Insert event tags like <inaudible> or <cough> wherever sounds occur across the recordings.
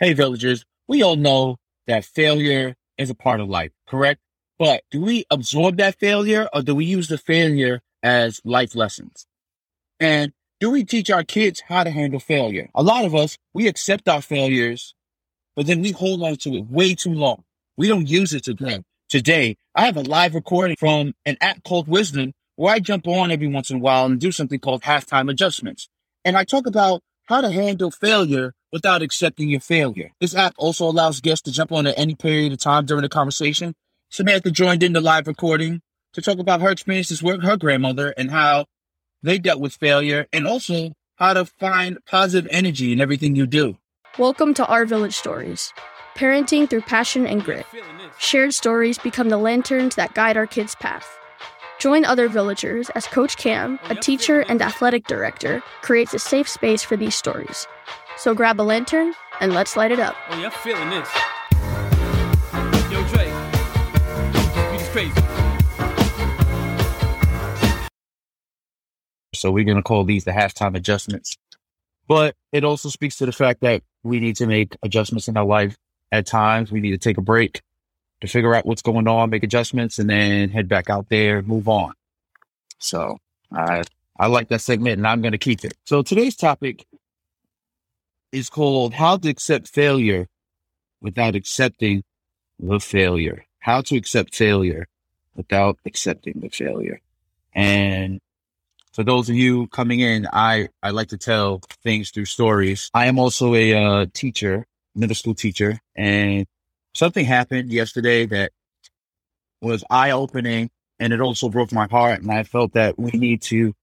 Hey, villagers, we all know that failure is a part of life, correct? But do we absorb that failure or do we use the failure as life lessons? And do we teach our kids how to handle failure? A lot of us, we accept our failures, but then we hold on to it way too long. We don't use it to grow. Today, I have a live recording from an app called Wisdom where I jump on every once in a while and do something called halftime adjustments. And I talk about how to handle failure without accepting your failure. This app also allows guests to jump on at any period of time during the conversation. Samantha joined in the live recording to talk about her experiences with her grandmother and how they dealt with failure and also how to find positive energy in everything you do. Welcome to Our Village Stories. Parenting through passion and grit. Shared stories become the lanterns that guide our kids' path. Join other villagers as Coach Cam, a teacher and athletic director, creates a safe space for these stories. So grab a lantern and let's light it up. Oh, yeah, I'm feeling this. Yo, Dre. Beat is crazy. So we're going to call these the halftime adjustments. But it also speaks to the fact that we need to make adjustments in our life at times. We need to take a break to figure out what's going on, make adjustments, and then head back out there, move on. So I I like that segment and I'm going to keep it. So today's topic is called How to Accept Failure Without Accepting the Failure. How to accept failure without accepting the failure. And for those of you coming in, I, I like to tell things through stories. I am also a uh, teacher, middle school teacher, and something happened yesterday that was eye opening and it also broke my heart. And I felt that we need to,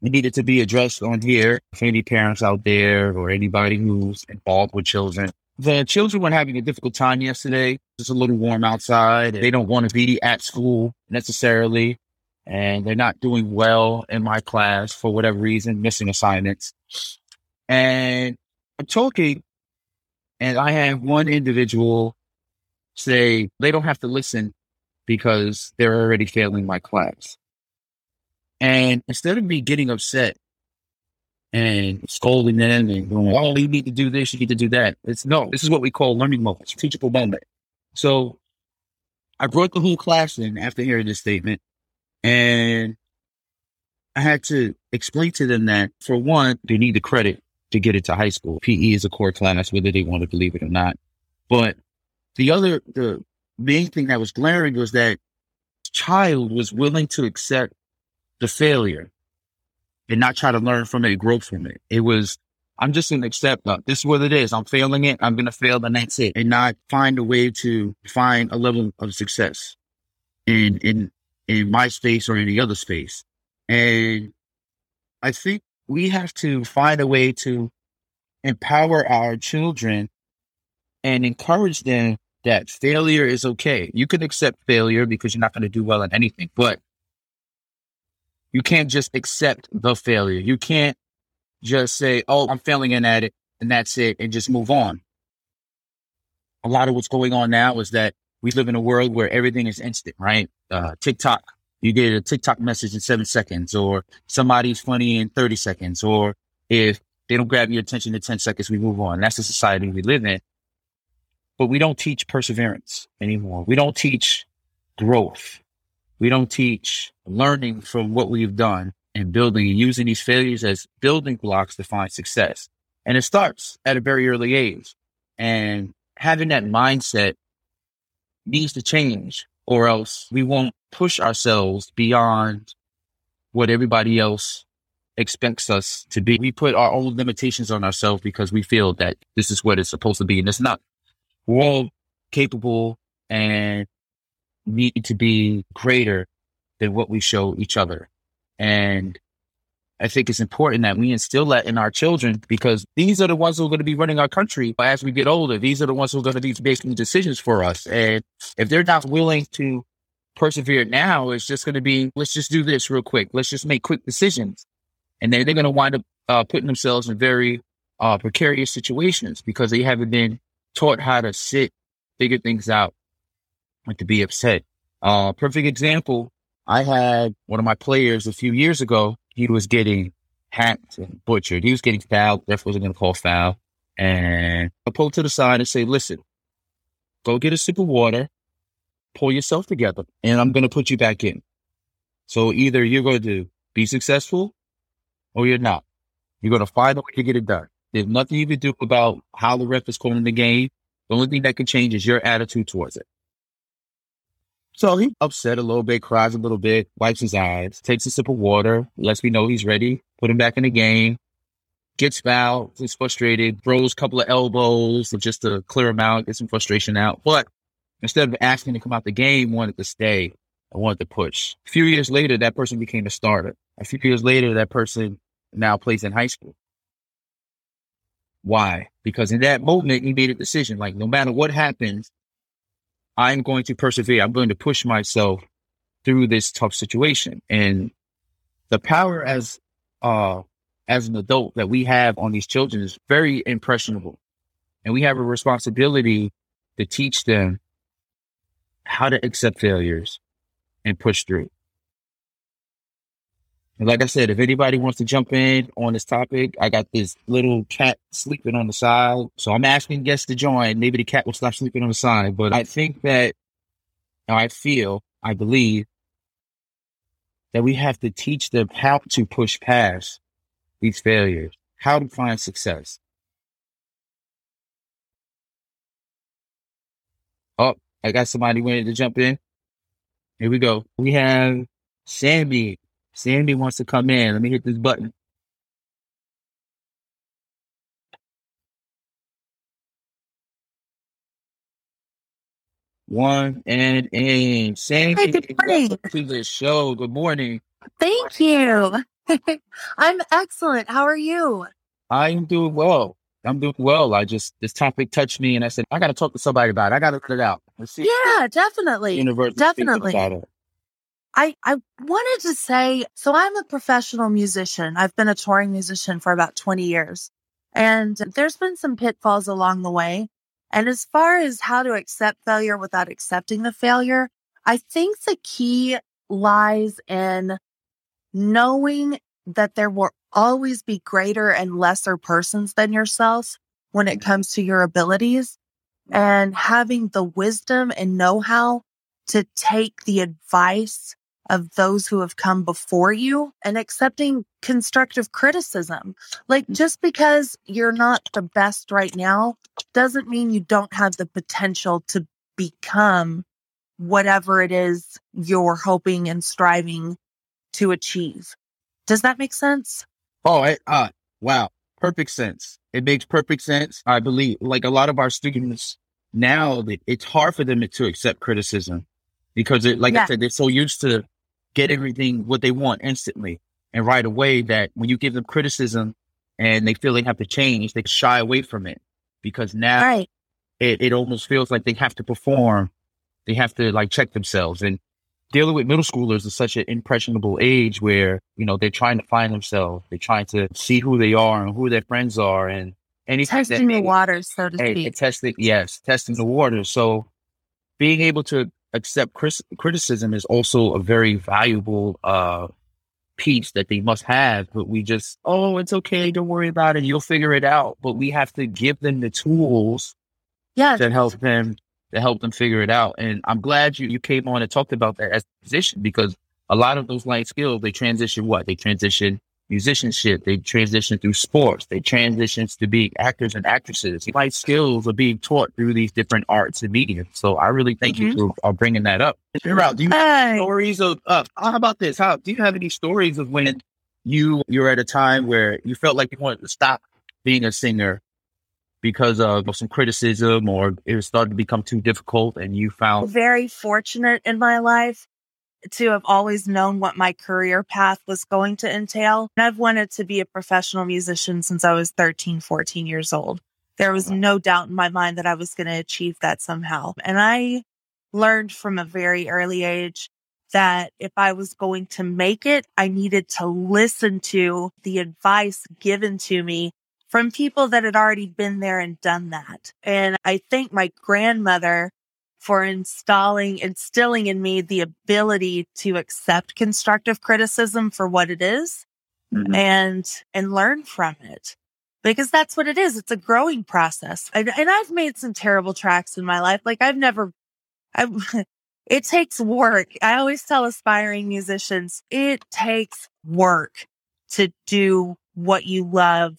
needed to be addressed on here for any parents out there or anybody who's involved with children. The children were having a difficult time yesterday. It's a little warm outside. They don't want to be at school necessarily. And they're not doing well in my class for whatever reason, missing assignments. And I'm talking and I have one individual say they don't have to listen because they're already failing my class. And instead of me getting upset and scolding them and going, oh, you need to do this, you need to do that. It's no, this is what we call learning moments, teachable moment. So I brought the whole class in after hearing this statement and I had to explain to them that for one, they need the credit to get into high school. PE is a core class, whether they want to believe it or not. But the other, the main thing that was glaring was that child was willing to accept the failure and not try to learn from it, grow from it. It was, I'm just going to accept that this is what it is. I'm failing it. I'm going to fail and that's it and not find a way to find a level of success in, in, in my space or any other space. And I think we have to find a way to empower our children and encourage them that failure is okay. You can accept failure because you're not going to do well in anything, but you can't just accept the failure. You can't just say, Oh, I'm failing in at it and that's it and just move on. A lot of what's going on now is that we live in a world where everything is instant, right? Uh, TikTok, you get a TikTok message in seven seconds or somebody's funny in 30 seconds. Or if they don't grab your attention in 10 seconds, we move on. That's the society we live in but we don't teach perseverance anymore. We don't teach growth. We don't teach learning from what we've done and building and using these failures as building blocks to find success. And it starts at a very early age. And having that mindset needs to change or else we won't push ourselves beyond what everybody else expects us to be. We put our own limitations on ourselves because we feel that this is what it's supposed to be and it's not we're all capable and need to be greater than what we show each other. And I think it's important that we instill that in our children because these are the ones who are going to be running our country as we get older. These are the ones who are going to be making decisions for us. And if they're not willing to persevere now, it's just going to be, let's just do this real quick. Let's just make quick decisions. And then they're going to wind up uh, putting themselves in very uh, precarious situations because they haven't been taught how to sit, figure things out, and to be upset. Uh, perfect example. I had one of my players a few years ago. He was getting hacked and butchered. He was getting fouled. Ref wasn't going to call foul. And I pull to the side and say, listen, go get a sip of water, pull yourself together, and I'm going to put you back in. So either you're going to be successful or you're not. You're going to find a way to get it done. There's nothing you can do about how the ref is calling the game. The only thing that can change is your attitude towards it. So he upset a little bit, cries a little bit, wipes his eyes, takes a sip of water, lets me know he's ready, put him back in the game, gets fouled, he's frustrated, throws a couple of elbows just to clear him out, get some frustration out. But instead of asking to come out the game, wanted to stay. I wanted to push. A few years later, that person became a starter. A few years later, that person now plays in high school. Why? Because in that moment, he made a decision like, no matter what happens, I'm going to persevere. I'm going to push myself through this tough situation. And the power as, uh, as an adult that we have on these children is very impressionable. And we have a responsibility to teach them how to accept failures and push through. And like I said, if anybody wants to jump in on this topic, I got this little cat sleeping on the side. So I'm asking guests to join. Maybe the cat will stop sleeping on the side. But I think that, I feel, I believe that we have to teach them how to push past these failures, how to find success. Oh, I got somebody wanting to jump in. Here we go. We have Sammy Sandy wants to come in. Let me hit this button. One and in. Sandy, Hi, good morning. welcome to the show. Good morning. Thank you. <laughs> I'm excellent. How are you? I'm doing well. I'm doing well. I just this topic touched me, and I said I got to talk to somebody about it. I got to put it out. Let's see. Yeah, definitely. Universe definitely. About it. I, I wanted to say, so I'm a professional musician. I've been a touring musician for about 20 years and there's been some pitfalls along the way. And as far as how to accept failure without accepting the failure, I think the key lies in knowing that there will always be greater and lesser persons than yourself when it comes to your abilities and having the wisdom and know how to take the advice of those who have come before you and accepting constructive criticism. Like just because you're not the best right now doesn't mean you don't have the potential to become whatever it is you're hoping and striving to achieve. Does that make sense? Oh, I, uh, wow. Perfect sense. It makes perfect sense. I believe like a lot of our students now, it's hard for them to accept criticism because it, like Yeah. I said, they're so used to get everything what they want instantly and right away that when you give them criticism and they feel they have to change, they shy away from it because now Right. it, it almost feels like they have to perform. They have to like check themselves and dealing with middle schoolers is such an impressionable age where, you know, they're trying to find themselves. They're trying to see who they are and who their friends are and and that Testing the may- waters, so to Hey, speak. testing, yes, testing the water. So being able to accept cris- criticism is also a very valuable uh, piece that they must have. But we just, oh, it's okay, don't worry about it, you'll figure it out. But we have to give them the tools Yes. to help them to help them figure it out. And I'm glad you you came on and talked about that as a position because a lot of those life skills they transition what they transition musicianship, they transition through sports, they transition to being actors and actresses. Life skills are being taught through these different arts and media. So I really thank you for uh, bringing that up. Mira, do you have Hey. stories of uh, how about this? How do you have any stories of when you you're at a time where you felt like you wanted to stop being a singer because of some criticism or it was starting to become too difficult and you found very fortunate in my life to have always known what my career path was going to entail. And I've wanted to be a professional musician since I was 13, 14 years old. There was no doubt in my mind that I was going to achieve that somehow. And I learned from a very early age that if I was going to make it, I needed to listen to the advice given to me from people that had already been there and done that. And I thank my grandmother for installing, instilling in me the ability to accept constructive criticism for what it is Mhm. and, and learn from it. because that's what it is. It's a growing process. And, and I've made some terrible tracks in my life. Like I've never, I, <laughs> it takes work. I always tell aspiring musicians, it takes work to do what you love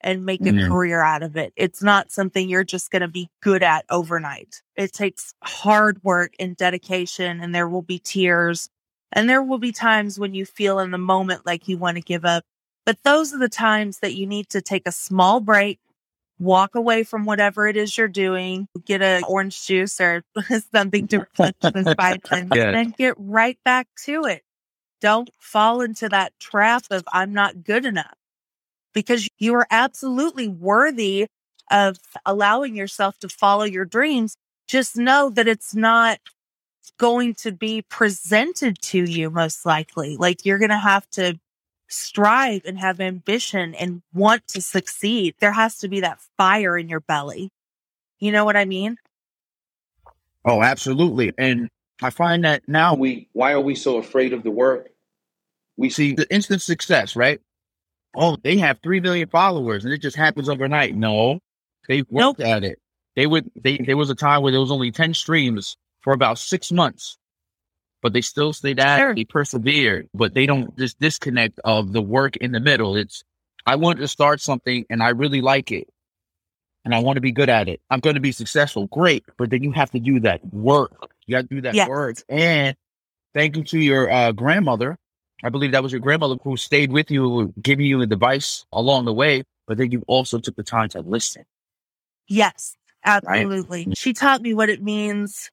and make a Mhm. career out of it. It's not something you're just going to be good at overnight. It takes hard work and dedication and there will be tears and there will be times when you feel in the moment like you want to give up. But those are the times that you need to take a small break, walk away from whatever it is you're doing, get a orange juice or <laughs> something to punch <laughs> the spine and then get right back to it. Don't fall into that trap of I'm not good enough because you are absolutely worthy of allowing yourself to follow your dreams. Just know that it's not going to be presented to you most likely. Like you're going to have to strive and have ambition and want to succeed. There has to be that fire in your belly. You know what I mean? Oh, absolutely. And I find that now we, why are we so afraid of the work? We see the instant success, right? Oh, they have 3 million followers and it just happens overnight. No, they worked at it. They would, they, there was a time where there was only 10 streams for about six months, but they still stayed at Sure. it. They persevered, but they don't just disconnect of the work in the middle. It's, I want to start something and I really like it and I want to be good at it. I'm going to be successful. Great. But then you have to do that work. You got to do that Yes. work. And thank you to your uh, grandmother. I believe that was your grandmother who stayed with you, giving you advice along the way. But then you also took the time to listen. Yes, absolutely. She taught me what it means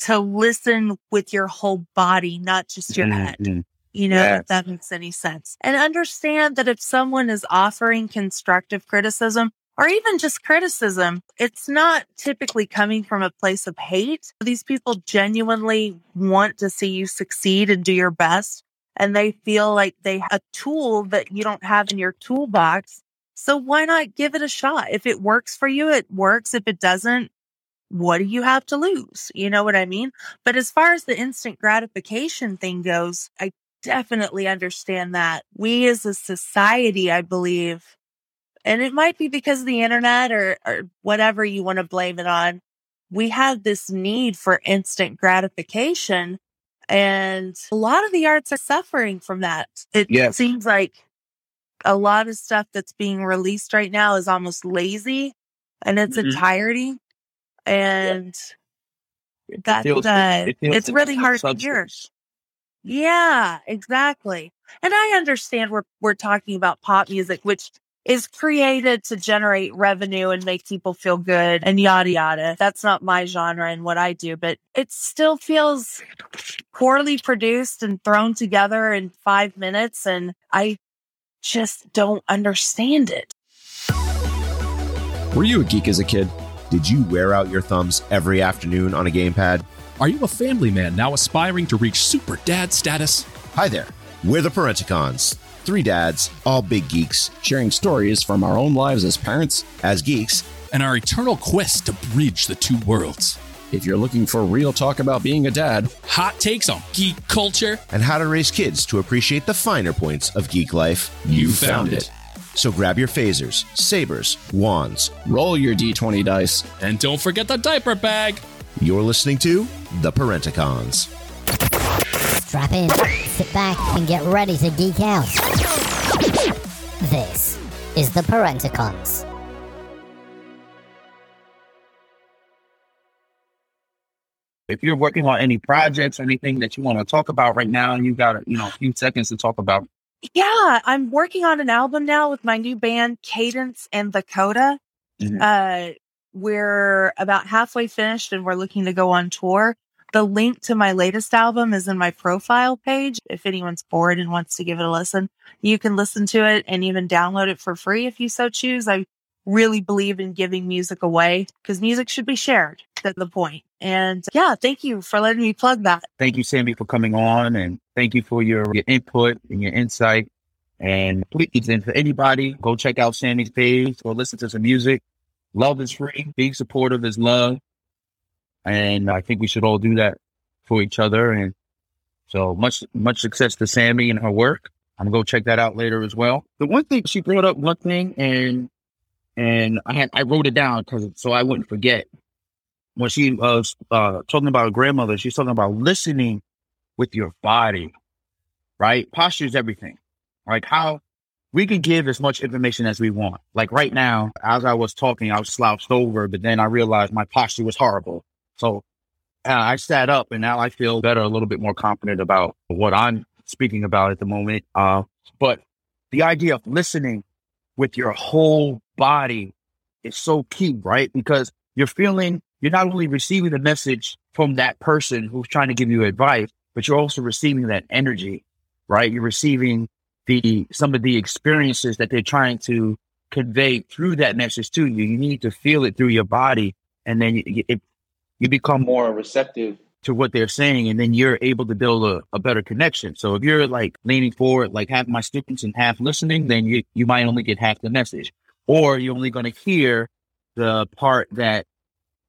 to listen with your whole body, not just your head. Mhm. You know, Yes. if that makes any sense. And understand that if someone is offering constructive criticism or even just criticism, it's not typically coming from a place of hate. These people genuinely want to see you succeed and do your best. And they feel like they have a tool that you don't have in your toolbox. So why not give it a shot? If it works for you, it works. If it doesn't, what do you have to lose? You know what I mean? But as far as the instant gratification thing goes, I definitely understand that. We as a society, I believe, and it might be because of the internet or, or whatever you want to blame it on, we have this need for instant gratification. And a lot of the arts are suffering from that. It Yes. seems like a lot of stuff that's being released right now is almost lazy in its Mhm. entirety. And It that feels- uh, it it's really hard to hear. Yeah, exactly. And I understand we're we're talking about pop music, which is created to generate revenue and make people feel good and yada yada. That's not my genre and what I do, but it still feels poorly produced and thrown together in five minutes. And I just don't understand it. Were you a geek as a kid? Did you wear out your thumbs every afternoon on a gamepad? Are you a family man now aspiring to reach super dad status? Hi there. We're the Parenticons. Three dads, all big geeks. sharing stories from our own lives as parents. As geeks, And our eternal quest to bridge the two worlds. If you're looking for real talk about being a dad, Hot takes on geek culture. and how to raise kids to appreciate the finer points of geek life. You found it. So grab your phasers, sabers, wands. roll your d20 dice. And don't forget the diaper bag. You're listening to the Parenticons. Strap in, sit back, and get ready to geek out. This is the Parenticons. If you're working on any projects, or anything that you want to talk about right now, and you got you know a few seconds to talk about. Yeah, I'm working on an album now with my new band, Cadence and the Coda. Mhm. Uh, we're about halfway finished and we're looking to go on tour. The link to my latest album is in my profile page. If anyone's bored and wants to give it a listen, you can listen to it and even download it for free if you so choose. I really believe in giving music away because music should be shared. That's the point. And yeah, thank you for letting me plug that. Thank you, Sammy, for coming on, and thank you for your, your input and your insight. And please, and for anybody, go check out Sammy's page or listen to some music. Love is free. Being supportive is love. And I think we should all do that for each other. And so much, much success to Sammy and her work. I'm gonna go check that out later as well. The one thing she brought up one thing and and I had I wrote it down because so I wouldn't forget when she was uh, talking about her grandmother. She's talking about listening with your body, right? Posture is everything. Like how we can give as much information as we want. Like right now, as I was talking, I was slouched over, but then I realized my posture was horrible. So uh, I sat up and now I feel better, a little bit more confident about what I'm speaking about at the moment. Uh, but the idea of listening with your whole body is so key, right? Because you're feeling, you're not only receiving the message from that person who's trying to give you advice, but you're also receiving that energy, right? You're receiving the, some of the experiences that they're trying to convey through that message to you. You need to feel it through your body. And then it, you become more receptive to what they're saying, and then you're able to build a, a, better connection. So if you're like leaning forward, like half my students and half listening, then you, you might only get half the message, or you're only going to hear the part that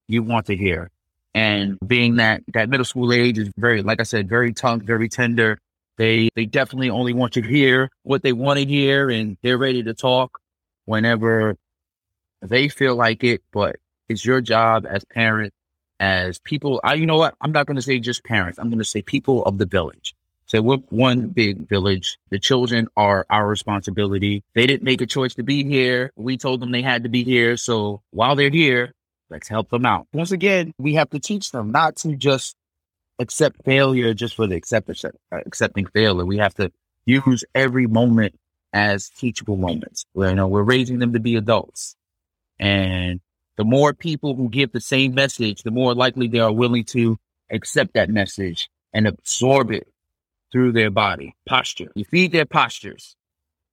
you want to hear. And being that that middle school age is very, like I said, very tongue, very tender. They they definitely only want to hear what they want to hear, and they're ready to talk whenever they feel like it. But it's your job as parents as people. I, you know what? I'm not going to say just parents. I'm going to say people of the village. So we're one big village. The children are our responsibility. They didn't make a choice to be here. We told them they had to be here. So while they're here, let's help them out. Once again, we have to teach them not to just accept failure just for the accept, uh, accepting failure. We have to use every moment as teachable moments. you know, we're raising them to be adults. And the more people who give the same message, the more likely they are willing to accept that message and absorb it through their body posture. You feed their postures.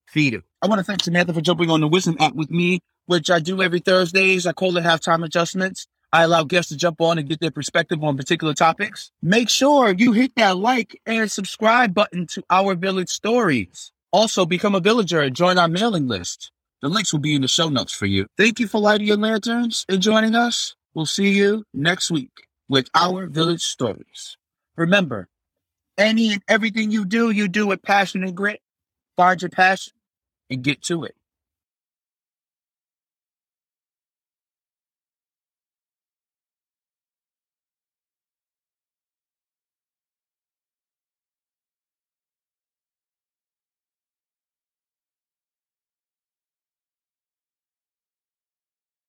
Feed them. I want to thank Samantha for jumping on the Wisdom app with me, which I do every Thursdays. I call it halftime adjustments. I allow guests to jump on and get their perspective on particular topics. Make sure you hit that like and subscribe button to our village stories. Also, become a villager and join our mailing list. The links will be in the show notes for you. Thank you for lighting your lanterns and joining us. We'll see you next week with our village stories. Remember, any and everything you do, you do with passion and grit. Find your passion and get to it.